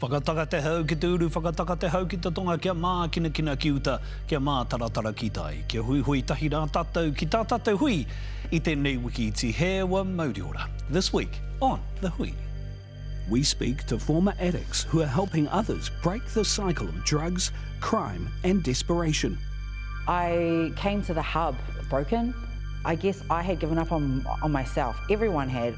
Whakataka te hau ki te uru, whakataka te hau ki te tonga, kia mā kina kina ki uta, kia mā taratara ki tai. Kia hui hui tahi rā tātou ki tā tātou hui i tēnei wiki i ti hewa mauriora. This week on The Hui. We speak to former addicts who are helping others break the cycle of drugs, crime, and desperation. I came to the hub broken. I guess I had given up on, on myself. Everyone had.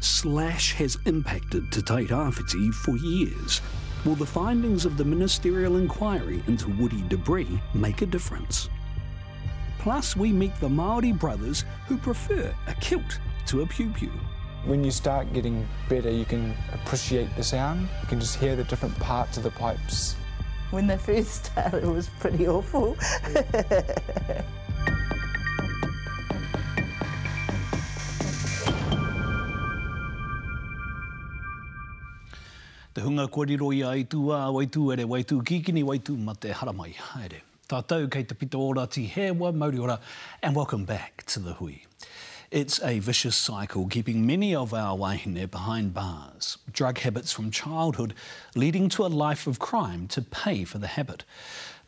Slash has impacted Te Tai Rāwhiti for years. Will the findings of the ministerial inquiry into woody debris make a difference? Plus, we meet the Maori brothers who prefer a kilt to a piupiu. When you start getting better, you can appreciate the sound. You can just hear the different parts of the pipes. When they first started, it was pretty awful. hunga kōrero i ai tū a waitu ere waitu kikini waitu mate haramai haere. Tātou kei te pita ora ti hewa mauri ora and welcome back to the hui. It's a vicious cycle keeping many of our wahine behind bars. Drug habits from childhood leading to a life of crime to pay for the habit.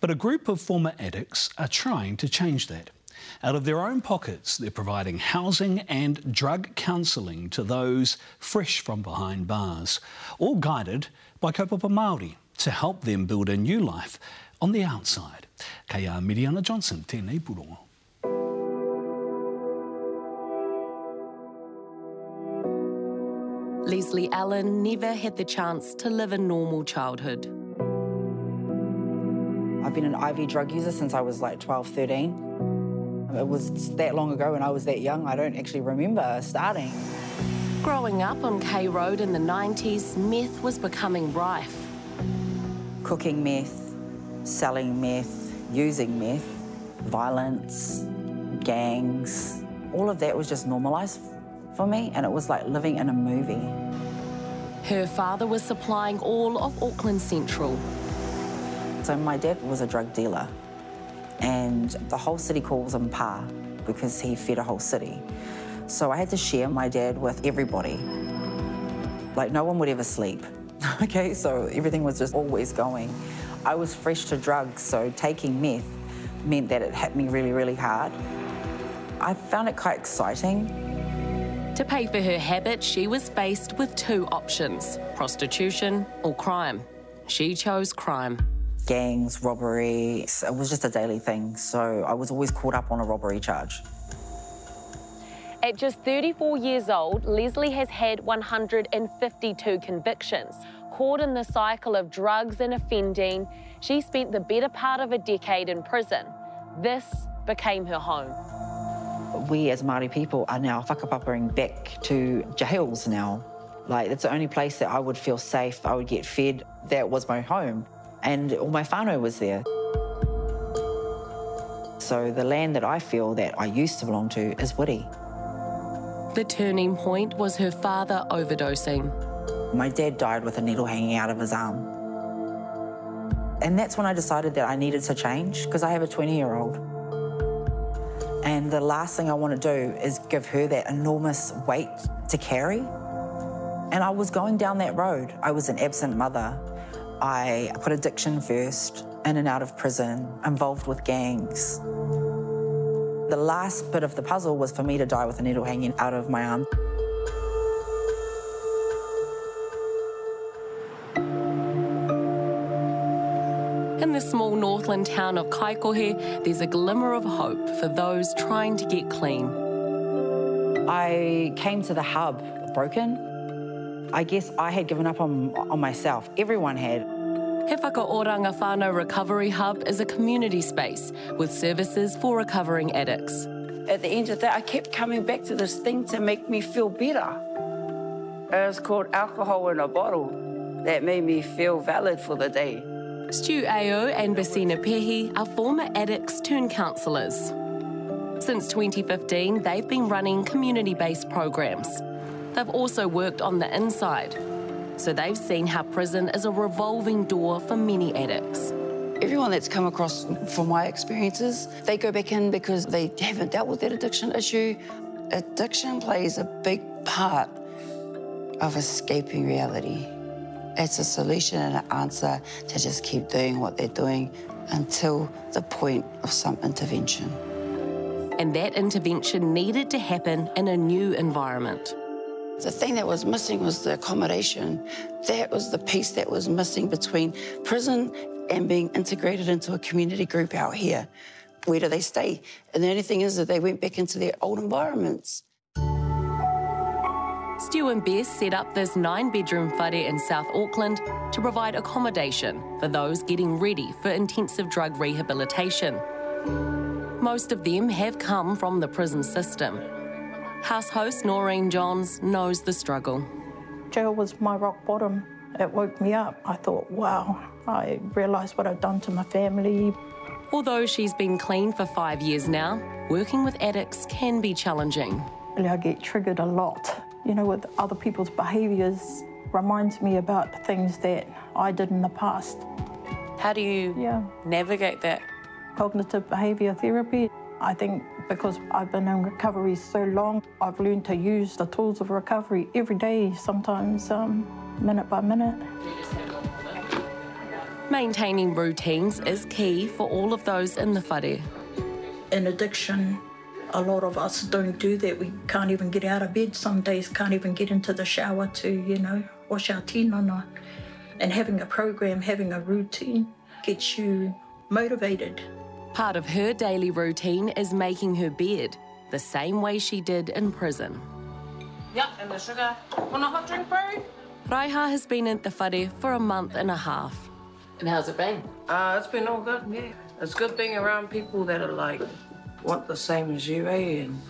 But a group of former addicts are trying to change that. Out of their own pockets, they're providing housing and drug counselling to those fresh from behind bars, all guided by Kaupapa Māori to help them build a new life on the outside. Kei a Miriana Johnson, tēnei purongo. Leslie Allen never had the chance to live a normal childhood. I've been an IV drug user since I was like 12, 13. It was that long ago when I was that young, I don't actually remember starting. Growing up on K Road in the 90s, meth was becoming rife. Cooking meth, selling meth, using meth, violence, gangs, all of that was just normalised for me, and it was like living in a movie. Her father was supplying all of Auckland Central. So my dad was a drug dealer, and the whole city calls him Pa because he fed a whole city. So I had to share my dad with everybody. Like no one would ever sleep. okay, so everything was just always going. I was fresh to drugs, so taking meth meant that it hit me really, really hard. I found it quite exciting. To pay for her habit, she was faced with two options prostitution or crime. She chose crime. Gangs, robbery, it was just a daily thing. So I was always caught up on a robbery charge. At just 34 years old, Leslie has had 152 convictions. Caught in the cycle of drugs and offending, she spent the better part of a decade in prison. This became her home. We as Māori people are now whakapapering back to jails now. Like, it's the only place that I would feel safe, I would get fed. That was my home. And all my whānau was there. So the land that I feel that I used to belong to is Wiri. The turning point was her father overdosing. My dad died with a needle hanging out of his arm. And that's when I decided that I needed to change because I have a 20 year old. And the last thing I want to do is give her that enormous weight to carry. And I was going down that road. I was an absent mother. I put addiction first, in and out of prison, involved with gangs. The last bit of the puzzle was for me to die with a needle hanging out of my arm. In the small Northland town of Kaikohe, there's a glimmer of hope for those trying to get clean. I came to the hub broken. I guess I had given up on, on myself. Everyone had. He Whakaoranga Whānau Recovery Hub is a community space with services for recovering addicts. At the end of that, I kept coming back to this thing to make me feel better. It was called alcohol in a bottle that made me feel valid for the day. Stu Ao and Basina Pehi are former addicts turned counsellors. Since 2015, they've been running community based programs. They've also worked on the inside, so they've seen how prison is a revolving door for many addicts. Everyone that's come across from my experiences, they go back in because they haven't dealt with that addiction issue. Addiction plays a big part of escaping reality. It's a solution and an answer to just keep doing what they're doing until the point of some intervention. And that intervention needed to happen in a new environment. The thing that was missing was the accommodation. That was the piece that was missing between prison and being integrated into a community group out here. Where do they stay? And the only thing is that they went back into their old environments. Stu and Bess set up this nine bedroom whare in South Auckland to provide accommodation for those getting ready for intensive drug rehabilitation. Most of them have come from the prison system. House host Noreen Johns knows the struggle. Jail was my rock bottom. It woke me up. I thought, wow, I realised what I'd done to my family. Although she's been clean for five years now, working with addicts can be challenging. I get triggered a lot you know, with other people's behaviours reminds me about things that I did in the past. How do you yeah. navigate that? Cognitive behaviour therapy. I think because I've been in recovery so long, I've learned to use the tools of recovery every day, sometimes um, minute by minute. Maintaining routines is key for all of those in the whare. In addiction, a lot of us don't do that. We can't even get out of bed some days, can't even get into the shower to, you know, wash our tinana. And having a program, having a routine gets you motivated. Part of her daily routine is making her bed the same way she did in prison. Yep, and the sugar. Want a hot drink, bro? Raiha has been in the whare for a month and a half. And how's it been? Uh, it's been all good, yeah. It's good being around people that are like want the same as you, eh? And,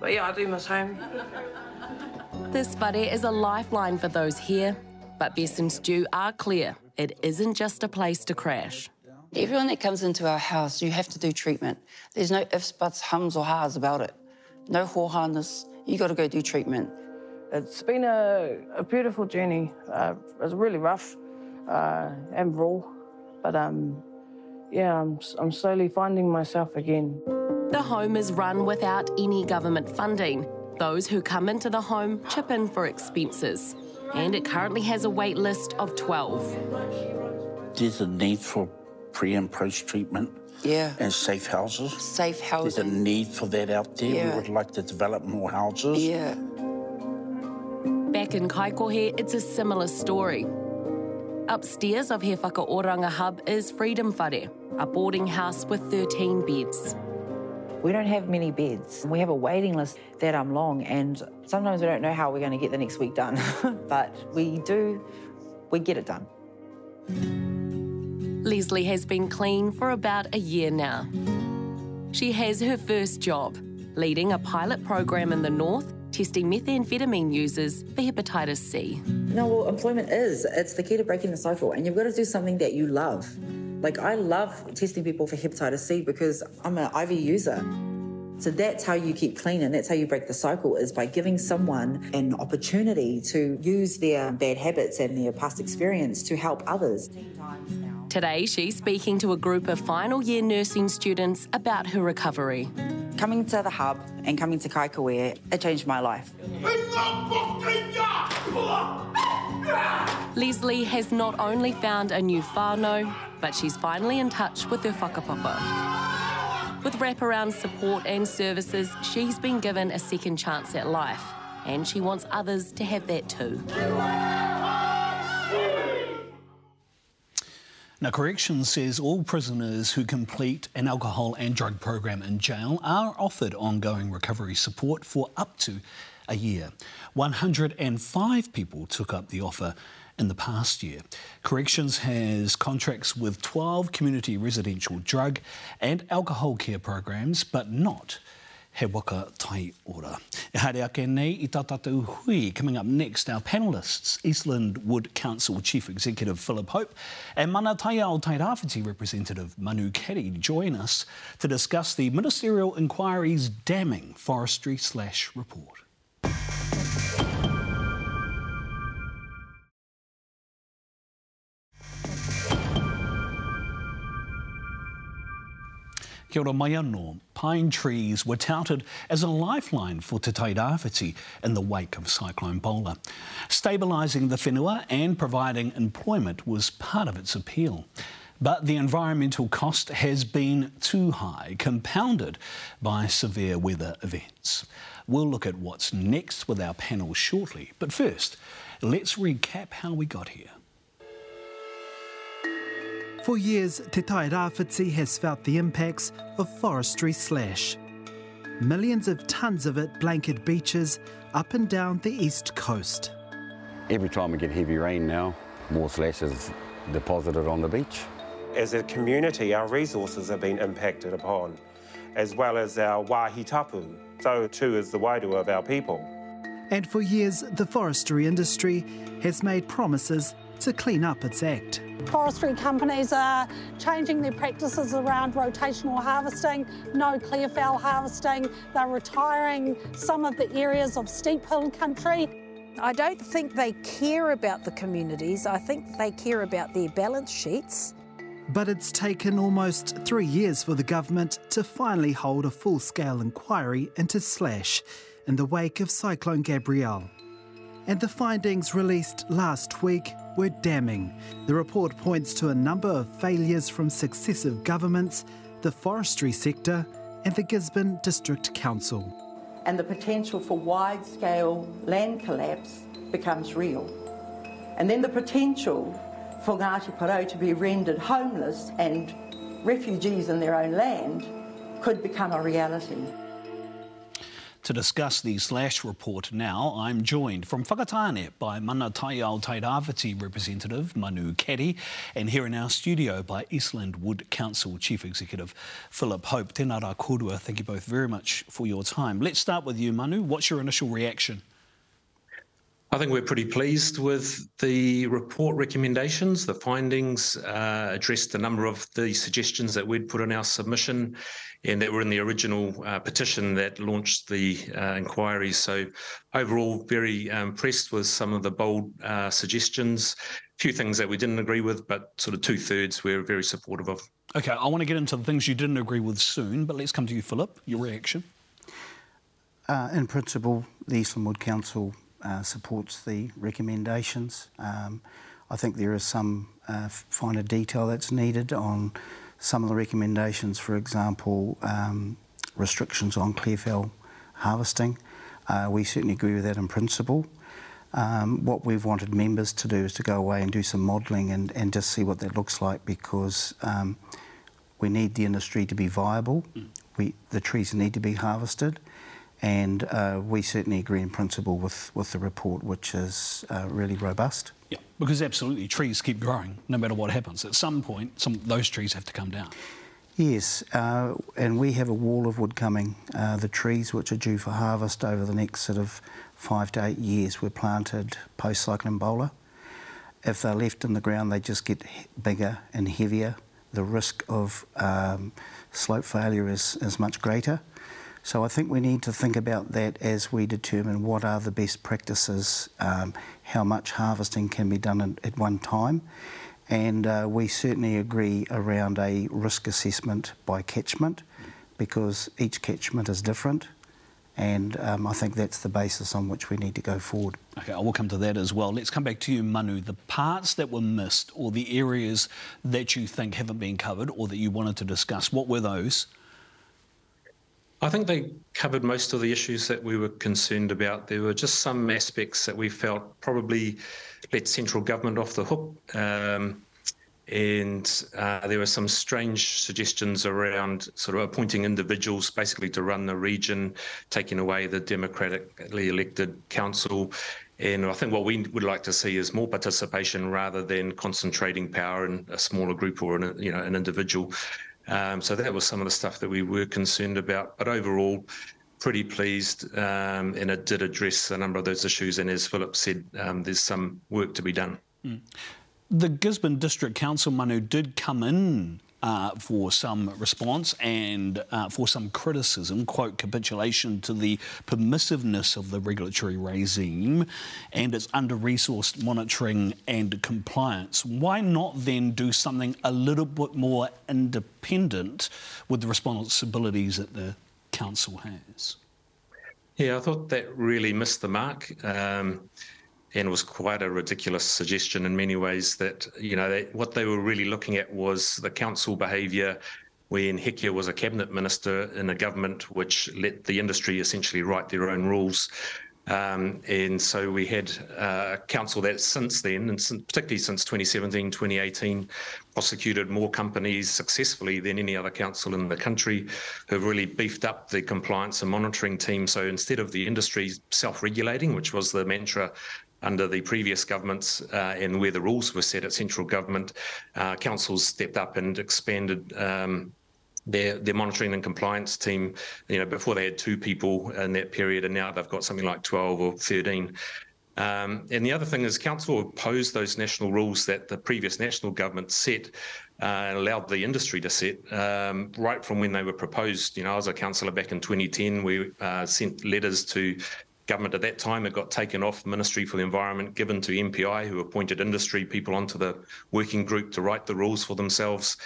but yeah, I do miss home. This whare is a lifeline for those here, but Bess and Stu are clear it isn't just a place to crash. Everyone that comes into our house, you have to do treatment. There's no ifs, buts, hums, or ha's about it. No hohanas. You got to go do treatment. It's been a, a beautiful journey. Uh, it was really rough uh, and raw, but um, yeah, I'm, I'm slowly finding myself again. The home is run without any government funding. Those who come into the home chip in for expenses. And it currently has a wait list of 12. There's a need for pre and post treatment. Yeah. And safe houses. Safe houses. There's a need for that out there. Yeah. We would like to develop more houses. Yeah. Back in Kaikohe, it's a similar story. Upstairs of He Whakaoranga Hub is Freedom Whare, a boarding house with 13 beds. We don't have many beds. We have a waiting list that I'm long, and sometimes we don't know how we're going to get the next week done. but we do, we get it done. Leslie has been clean for about a year now. She has her first job, leading a pilot program in the north testing methamphetamine users for hepatitis C. No, well, employment is. It's the key to breaking the cycle, and you've got to do something that you love. Like, I love testing people for hepatitis C because I'm an IV user. So that's how you keep clean and that's how you break the cycle is by giving someone an opportunity to use their bad habits and their past experience to help others. Today, she's speaking to a group of final year nursing students about her recovery. Coming to the hub and coming to Kaikohe, it changed my life. Leslie has not only found a new whānau, but she's finally in touch with her whakapapa. With wraparound support and services, she's been given a second chance at life, and she wants others to have that too. Now, Corrections says all prisoners who complete an alcohol and drug program in jail are offered ongoing recovery support for up to a year. 105 people took up the offer in the past year. Corrections has contracts with 12 community residential drug and alcohol care programs, but not he waka tai ora. E haere ake nei i tātātou hui. Coming up next, our panellists, Eastland Wood Council Chief Executive Philip Hope and Mana Taiao Tairawhiti representative Manu Kerry join us to discuss the Ministerial Inquiry's damning forestry slash report. Kia ora mai anō. Pine trees were touted as a lifeline for Te Tairawhiti in the wake of Cyclone Bola. Stabilising the whenua and providing employment was part of its appeal. But the environmental cost has been too high, compounded by severe weather events. We'll look at what's next with our panel shortly. But first, let's recap how we got here. For years, Te Tairawhiti has felt the impacts of forestry slash. Millions of tonnes of it blanket beaches up and down the east coast. Every time we get heavy rain now, more slash is deposited on the beach. As a community, our resources have been impacted upon, as well as our wahi tapu. So too is the wairu of our people. And for years, the forestry industry has made promises to clean up its act. Forestry companies are changing their practices around rotational harvesting, no clearfell harvesting. They're retiring some of the areas of steep hill country. I don't think they care about the communities. I think they care about their balance sheets. But it's taken almost three years for the government to finally hold a full scale inquiry into Slash in the wake of Cyclone Gabrielle. And the findings released last week were damning. The report points to a number of failures from successive governments, the forestry sector, and the Gisborne District Council. And the potential for wide scale land collapse becomes real. And then the potential for Ngāti Porou to be rendered homeless and refugees in their own land could become a reality. To discuss the Slash report now, I'm joined from Whakatane by Mana Taiao Tairawhiti representative Manu Caddie and here in our studio by Eastland Wood Council Chief Executive Philip Hope. Tēnā rā kōrua, thank you both very much for your time. Let's start with you, Manu. What's your initial reaction? I think we're pretty pleased with the report recommendations. The findings uh, addressed a number of the suggestions that we'd put in our submission and that were in the original uh, petition that launched the uh, inquiry. So, overall, very uh, impressed with some of the bold uh, suggestions. A few things that we didn't agree with, but sort of two thirds we're very supportive of. Okay, I want to get into the things you didn't agree with soon, but let's come to you, Philip. Your reaction? Uh, in principle, the Eastland Wood Council uh, supports the recommendations. Um, I think there is some uh, finer detail that's needed on some of the recommendations, for example, um, restrictions on clearfell harvesting. Uh, we certainly agree with that in principle. Um, what we've wanted members to do is to go away and do some modelling and, and just see what that looks like because um, we need the industry to be viable. Mm. We, the trees need to be harvested and uh, we certainly agree in principle with, with the report, which is uh, really robust. Yeah, because absolutely trees keep growing no matter what happens. At some point, some those trees have to come down. Yes, uh, and we have a wall of wood coming. Uh, the trees which are due for harvest over the next sort of five to eight years were planted post Cyclone Bola. If they're left in the ground, they just get bigger and heavier. The risk of um, slope failure is, is much greater. So I think we need to think about that as we determine what are the best practices, um, how much harvesting can be done at one time. And uh, we certainly agree around a risk assessment by catchment because each catchment is different. And um, I think that's the basis on which we need to go forward. Okay, I will come to that as well. Let's come back to you, Manu. The parts that were missed or the areas that you think haven't been covered or that you wanted to discuss, what were those? I think they covered most of the issues that we were concerned about. There were just some aspects that we felt probably let central government off the hook. Um, and uh, there were some strange suggestions around sort of appointing individuals basically to run the region, taking away the democratically elected council. And I think what we would like to see is more participation rather than concentrating power in a smaller group or in a, you know an individual. Um, so that was some of the stuff that we were concerned about. But overall, pretty pleased, um, and it did address a number of those issues. And as Philip said, um, there's some work to be done. Mm. The Gisborne District Council, Manu, did come in uh, for some response and uh, for some criticism, quote, capitulation to the permissiveness of the regulatory regime and its under resourced monitoring and compliance. Why not then do something a little bit more independent with the responsibilities that the Council has? Yeah, I thought that really missed the mark. Um, and was quite a ridiculous suggestion in many ways that you know they, what they were really looking at was the council behaviour when Hekia was a cabinet minister in a government which let the industry essentially write their own rules. Um, and so we had uh, council that since then, and particularly since 2017, 2018, prosecuted more companies successfully than any other council in the country, who have really beefed up the compliance and monitoring team. So instead of the industry self regulating, which was the mantra under the previous governments uh, and where the rules were set at central government, uh, councils stepped up and expanded um, their their monitoring and compliance team. You know, before they had two people in that period, and now they've got something like twelve or thirteen. Um, and the other thing is, council opposed those national rules that the previous national government set uh, and allowed the industry to set um, right from when they were proposed. You know, I was a councillor back in 2010. We uh, sent letters to government at that time. It got taken off Ministry for the Environment, given to MPI, who appointed industry people onto the working group to write the rules for themselves.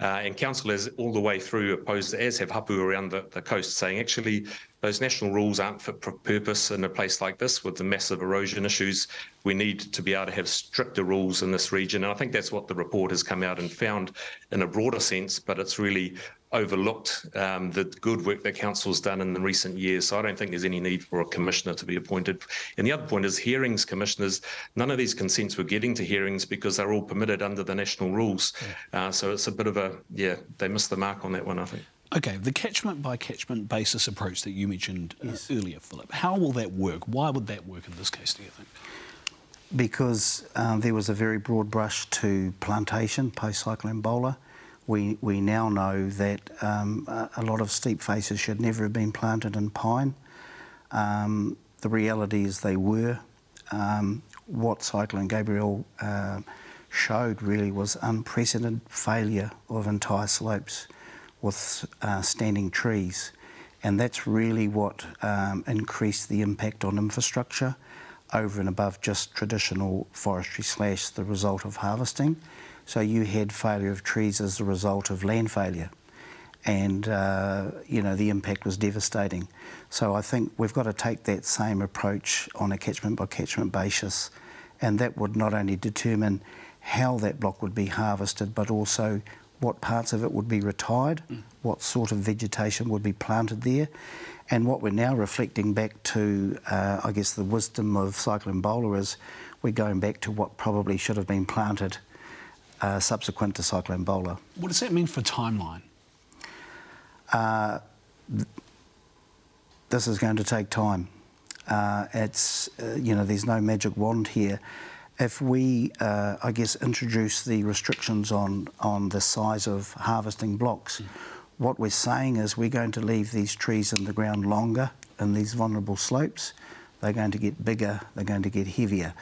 Uh, and council has all the way through opposed, as have Hapu around the, the coast, saying actually those national rules aren't fit for purpose in a place like this with the massive erosion issues. We need to be able to have stricter rules in this region. And I think that's what the report has come out and found in a broader sense, but it's really overlooked um, the good work that council's done in the recent years. So I don't think there's any need for a commissioner to be appointed. And the other point is hearings commissioners. None of these consents were getting to hearings because they're all permitted under the national rules. Yeah. Uh, so it's a bit of a yeah, they missed the mark on that one, I think. Okay, the catchment by catchment basis approach that you mentioned uh, yes. earlier, Philip. How will that work? Why would that work in this case? Do you think? Because um, there was a very broad brush to plantation post cyclone Bola we, we now know that um, a lot of steep faces should never have been planted in pine. Um, the reality is they were. Um, what Cyclone Gabrielle uh, showed really was unprecedented failure of entire slopes with uh, standing trees. And that's really what um, increased the impact on infrastructure over and above just traditional forestry slash the result of harvesting. So you had failure of trees as a result of land failure. And, uh, you know, the impact was devastating. So I think we've got to take that same approach on a catchment by catchment basis. And that would not only determine how that block would be harvested, but also what parts of it would be retired, mm. what sort of vegetation would be planted there. And what we're now reflecting back to, uh, I guess, the wisdom of Cyclone Bola is we're going back to what probably should have been planted uh, subsequent to Cyclone Bola. What does that mean for timeline? Uh, th this is going to take time. Uh, it's, uh, you know, there's no magic wand here. If we, uh, I guess, introduce the restrictions on, on the size of harvesting blocks, mm. what we're saying is we're going to leave these trees in the ground longer in these vulnerable slopes. They're going to get bigger, they're going to get heavier.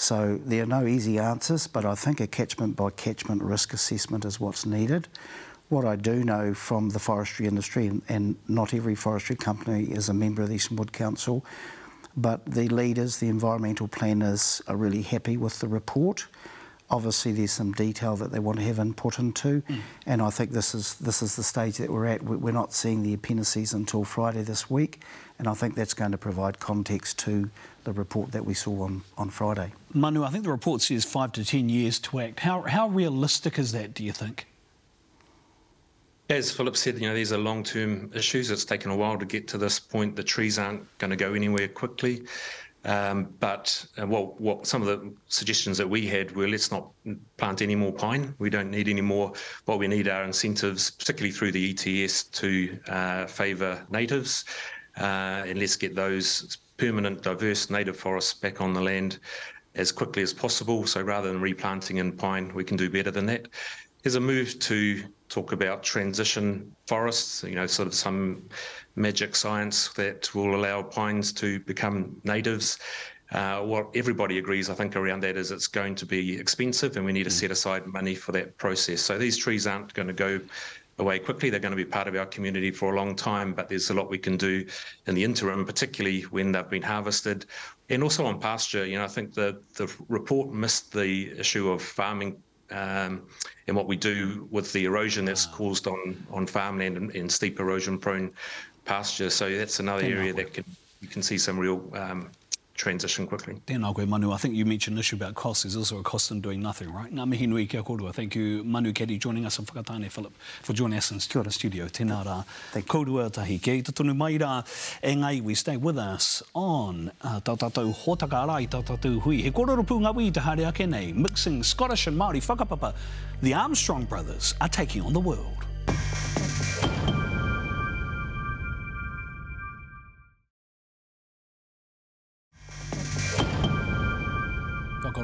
So there are no easy answers, but I think a catchment by catchment risk assessment is what's needed. What I do know from the forestry industry, and, and not every forestry company is a member of the Eastern Wood Council, but the leaders, the environmental planners, are really happy with the report. Obviously, there's some detail that they want to have input into, mm. and I think this is this is the stage that we're at. We're not seeing the appendices until Friday this week, and I think that's going to provide context to the report that we saw on, on Friday. Manu, I think the report says five to ten years to act. How, how realistic is that, do you think? As Philip said, you know, these are long-term issues. It's taken a while to get to this point. The trees aren't going to go anywhere quickly. Um, but uh, well, what some of the suggestions that we had were let's not plant any more pine. We don't need any more. What we need are incentives, particularly through the ETS, to uh, favour natives, uh, and let's get those permanent, diverse native forests back on the land as quickly as possible. So rather than replanting in pine, we can do better than that. There's a move to talk about transition forests, you know, sort of some magic science that will allow pines to become natives. uh, what everybody agrees, I think, around that is it's going to be expensive and we need to set aside money for that process. So these trees aren't going to go away quickly. They're going to be part of our community for a long time, but there's a lot we can do in the interim, particularly when they've been harvested. And also on pasture, you know, I think the, the report missed the issue of farming um, and what we do with the erosion that's caused on, on farmland and, and steep erosion prone pasture. So that's another area that can, you can see some real um, transition quickly. Tēnā koe Manu. I think you mentioned an issue about cost. There's also a cost in doing nothing, right? Ngā mihi nui kia korua. Thank you, Manu Keddy, joining us and whakatāne, Philip, for joining us in the studio. Tēnā rā. Korua tahi. Kei te tonu mai rā, e ngai, we stay with us on uh, tau tātou hōtaka arai, tau tātou hui. He kororo pū ngā wī te haere ake nei, mixing Scottish and Māori whakapapa. The Armstrong brothers are taking on the world.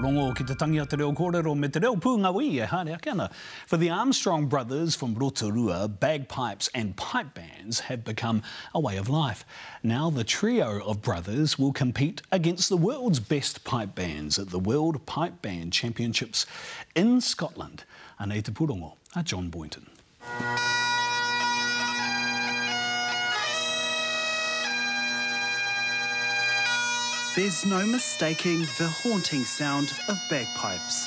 Whakarongo ki te tangi a te reo kōrero me te reo pūnga wī e haere ake ana. For the Armstrong brothers from Rotorua, bagpipes and pipe bands have become a way of life. Now the trio of brothers will compete against the world's best pipe bands at the World Pipe Band Championships in Scotland. Anei te purongo a John Boynton. There's no mistaking the haunting sound of bagpipes.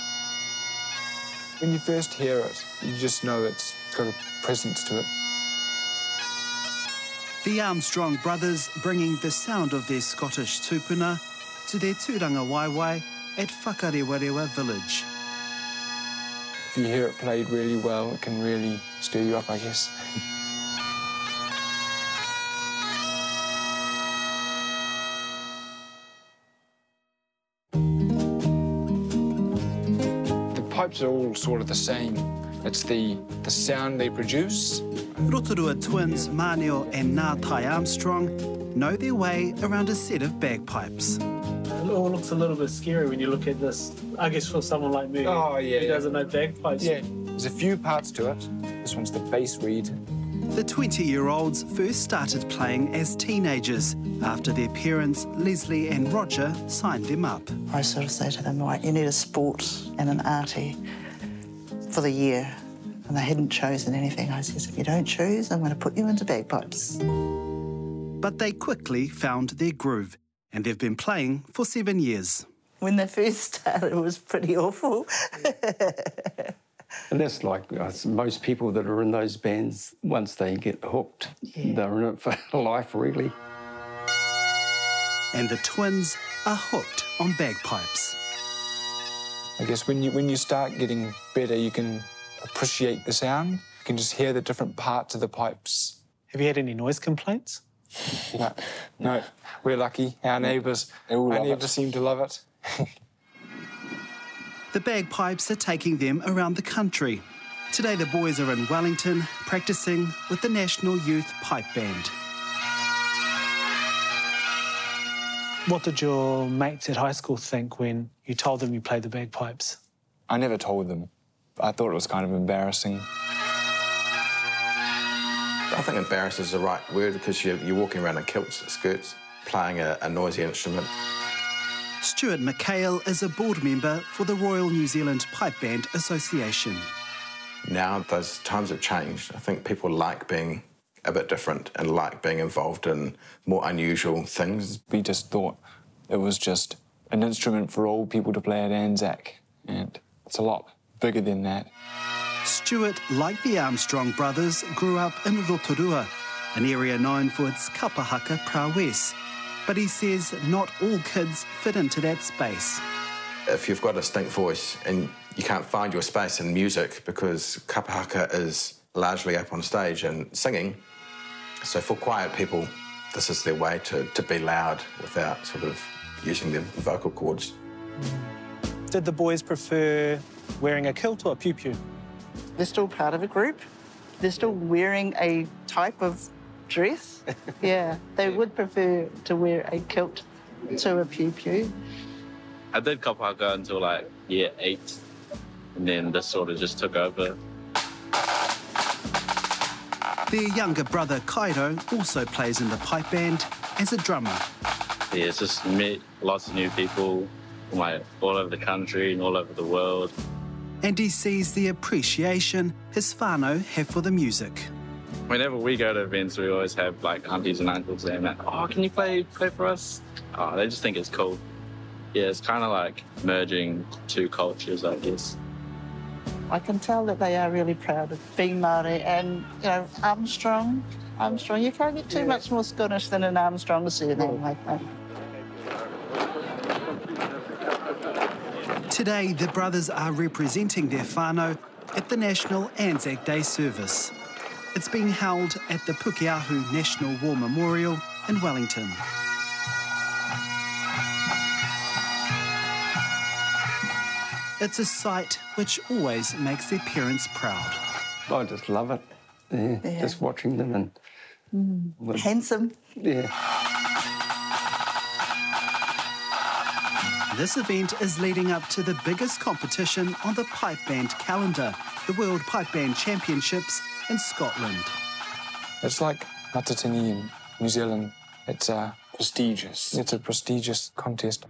When you first hear it, you just know it's got a presence to it. The Armstrong brothers bringing the sound of their Scottish tupuna to their tūrangawaewae at Whakarewarewa village. If you hear it played really well, it can really stir you up, I guess. are all sort of the same. It's the, the sound they produce. Rotorua twins Manio and Ngātai Armstrong know their way around a set of bagpipes. It all looks a little bit scary when you look at this. I guess for someone like me oh, yeah, who yeah. doesn't know bagpipes. Yeah, there's a few parts to it. This one's the bass reed. The 20 year olds first started playing as teenagers after their parents, Leslie and Roger, signed them up. I sort of say to them, right, you need a sport and an arty for the year. And they hadn't chosen anything. I said, if you don't choose, I'm going to put you into bagpipes. But they quickly found their groove, and they've been playing for seven years. When they first started, it was pretty awful. And that's like uh, most people that are in those bands, once they get hooked, yeah. they're in it for life, really. And the twins are hooked on bagpipes. I guess when you, when you start getting better, you can appreciate the sound. You can just hear the different parts of the pipes. Have you had any noise complaints? no, no. We're lucky. Our neighbours, our neighbours seem to love it. The bagpipes are taking them around the country. Today, the boys are in Wellington practicing with the National Youth Pipe Band. What did your mates at high school think when you told them you played the bagpipes? I never told them. I thought it was kind of embarrassing. I think embarrassing is the right word because you're, you're walking around in kilts, skirts, playing a, a noisy instrument. Stuart McHale is a board member for the Royal New Zealand Pipe Band Association. Now those times have changed. I think people like being a bit different and like being involved in more unusual things. We just thought it was just an instrument for old people to play at Anzac, and it's a lot bigger than that. Stuart, like the Armstrong brothers, grew up in Rotorua, an area known for its kapahaka prowess but he says not all kids fit into that space. If you've got a distinct voice and you can't find your space in music because kapahaka is largely up on stage and singing, so for quiet people, this is their way to, to be loud without sort of using their vocal cords. Did the boys prefer wearing a kilt or a piupiu? They're still part of a group. They're still wearing a type of dress. yeah, they would prefer to wear a kilt to a piupiu. I did kapahaka until like year eight, and then this sort of just took over. Their younger brother Kaido also plays in the pipe band as a drummer. yeah, it's just meet lots of new people from like all over the country and all over the world. And he sees the appreciation his whānau have for the music. Whenever we go to events, we always have like aunties and uncles saying, like, "Oh, can you play play for us?" Oh, they just think it's cool. Yeah, it's kind of like merging two cultures, I guess. I can tell that they are really proud of being Māori and, you know, Armstrong. Armstrong, you can't get too much more Scottish than an Armstrong surname like that. Today, the brothers are representing their whānau at the National Anzac Day service. It's being held at the Pukeahu National War Memorial in Wellington. It's a sight which always makes their parents proud. I just love it. Yeah, Yeah. Just watching them and. Mm. Handsome. Yeah. This event is leading up to the biggest competition on the pipe band calendar, the World Pipe Band Championships in Scotland. It's like Matatini in New Zealand. It's a prestigious. It's a prestigious contest.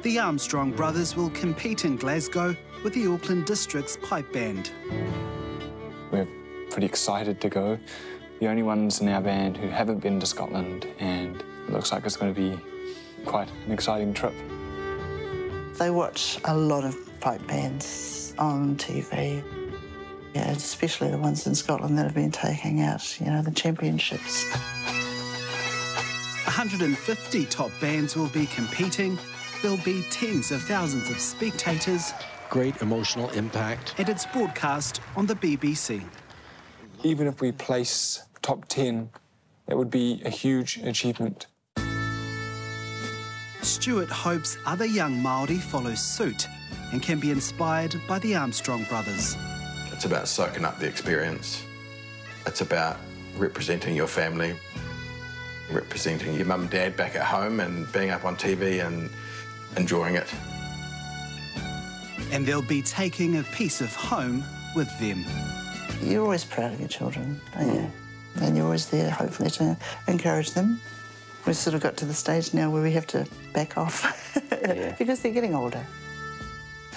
The Armstrong brothers will compete in Glasgow with the Auckland District's pipe band. We're pretty excited to go. The only ones in our band who haven't been to Scotland, and looks like it's going to be quite an exciting trip. They watch a lot of pipe bands on TV. Yeah, especially the ones in Scotland that have been taking out, you know, the championships. 150 top bands will be competing. There'll be tens of thousands of spectators, Great emotional impact. and it's broadcast on the BBC. Even if we place top 10, that would be a huge achievement. Stuart hopes other young Māori follow suit and can be inspired by the Armstrong brothers. It's about soaking up the experience. It's about representing your family, representing your mum and dad back at home and being up on TV and enjoying it. And they'll be taking a piece of home with them. You're always proud of your children, aren't you? And you're always there, hopefully, to encourage them. We've sort of got to the stage now where we have to back off. Because they're getting older.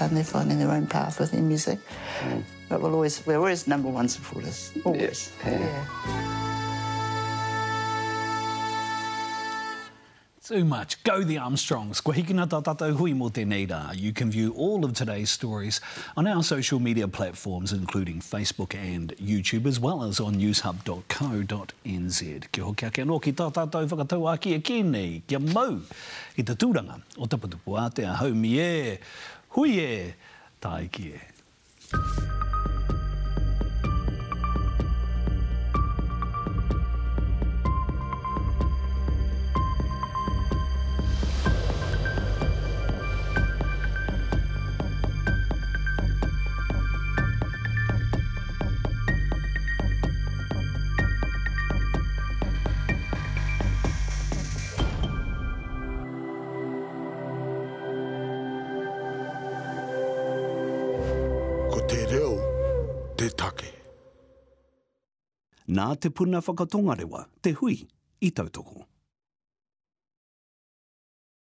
And they're finding their own path with their music. Mm. But we'll always, we're always number one supporters, always. yeah. Too much. Go the Armstrongs. Kwahikina hiki hui mo tēnei rā. You can view all of today's stories on our social media platforms, including Facebook and YouTube, as well as on newshub.co.nz. Kia hoki ake anō ki tā tātou whakatau a kia kēnei, kia mau i te tūranga o tapatupu a te haumi e, hui e, tā iki e. Ko te puna whakatongarewa, te hui, i tautoko.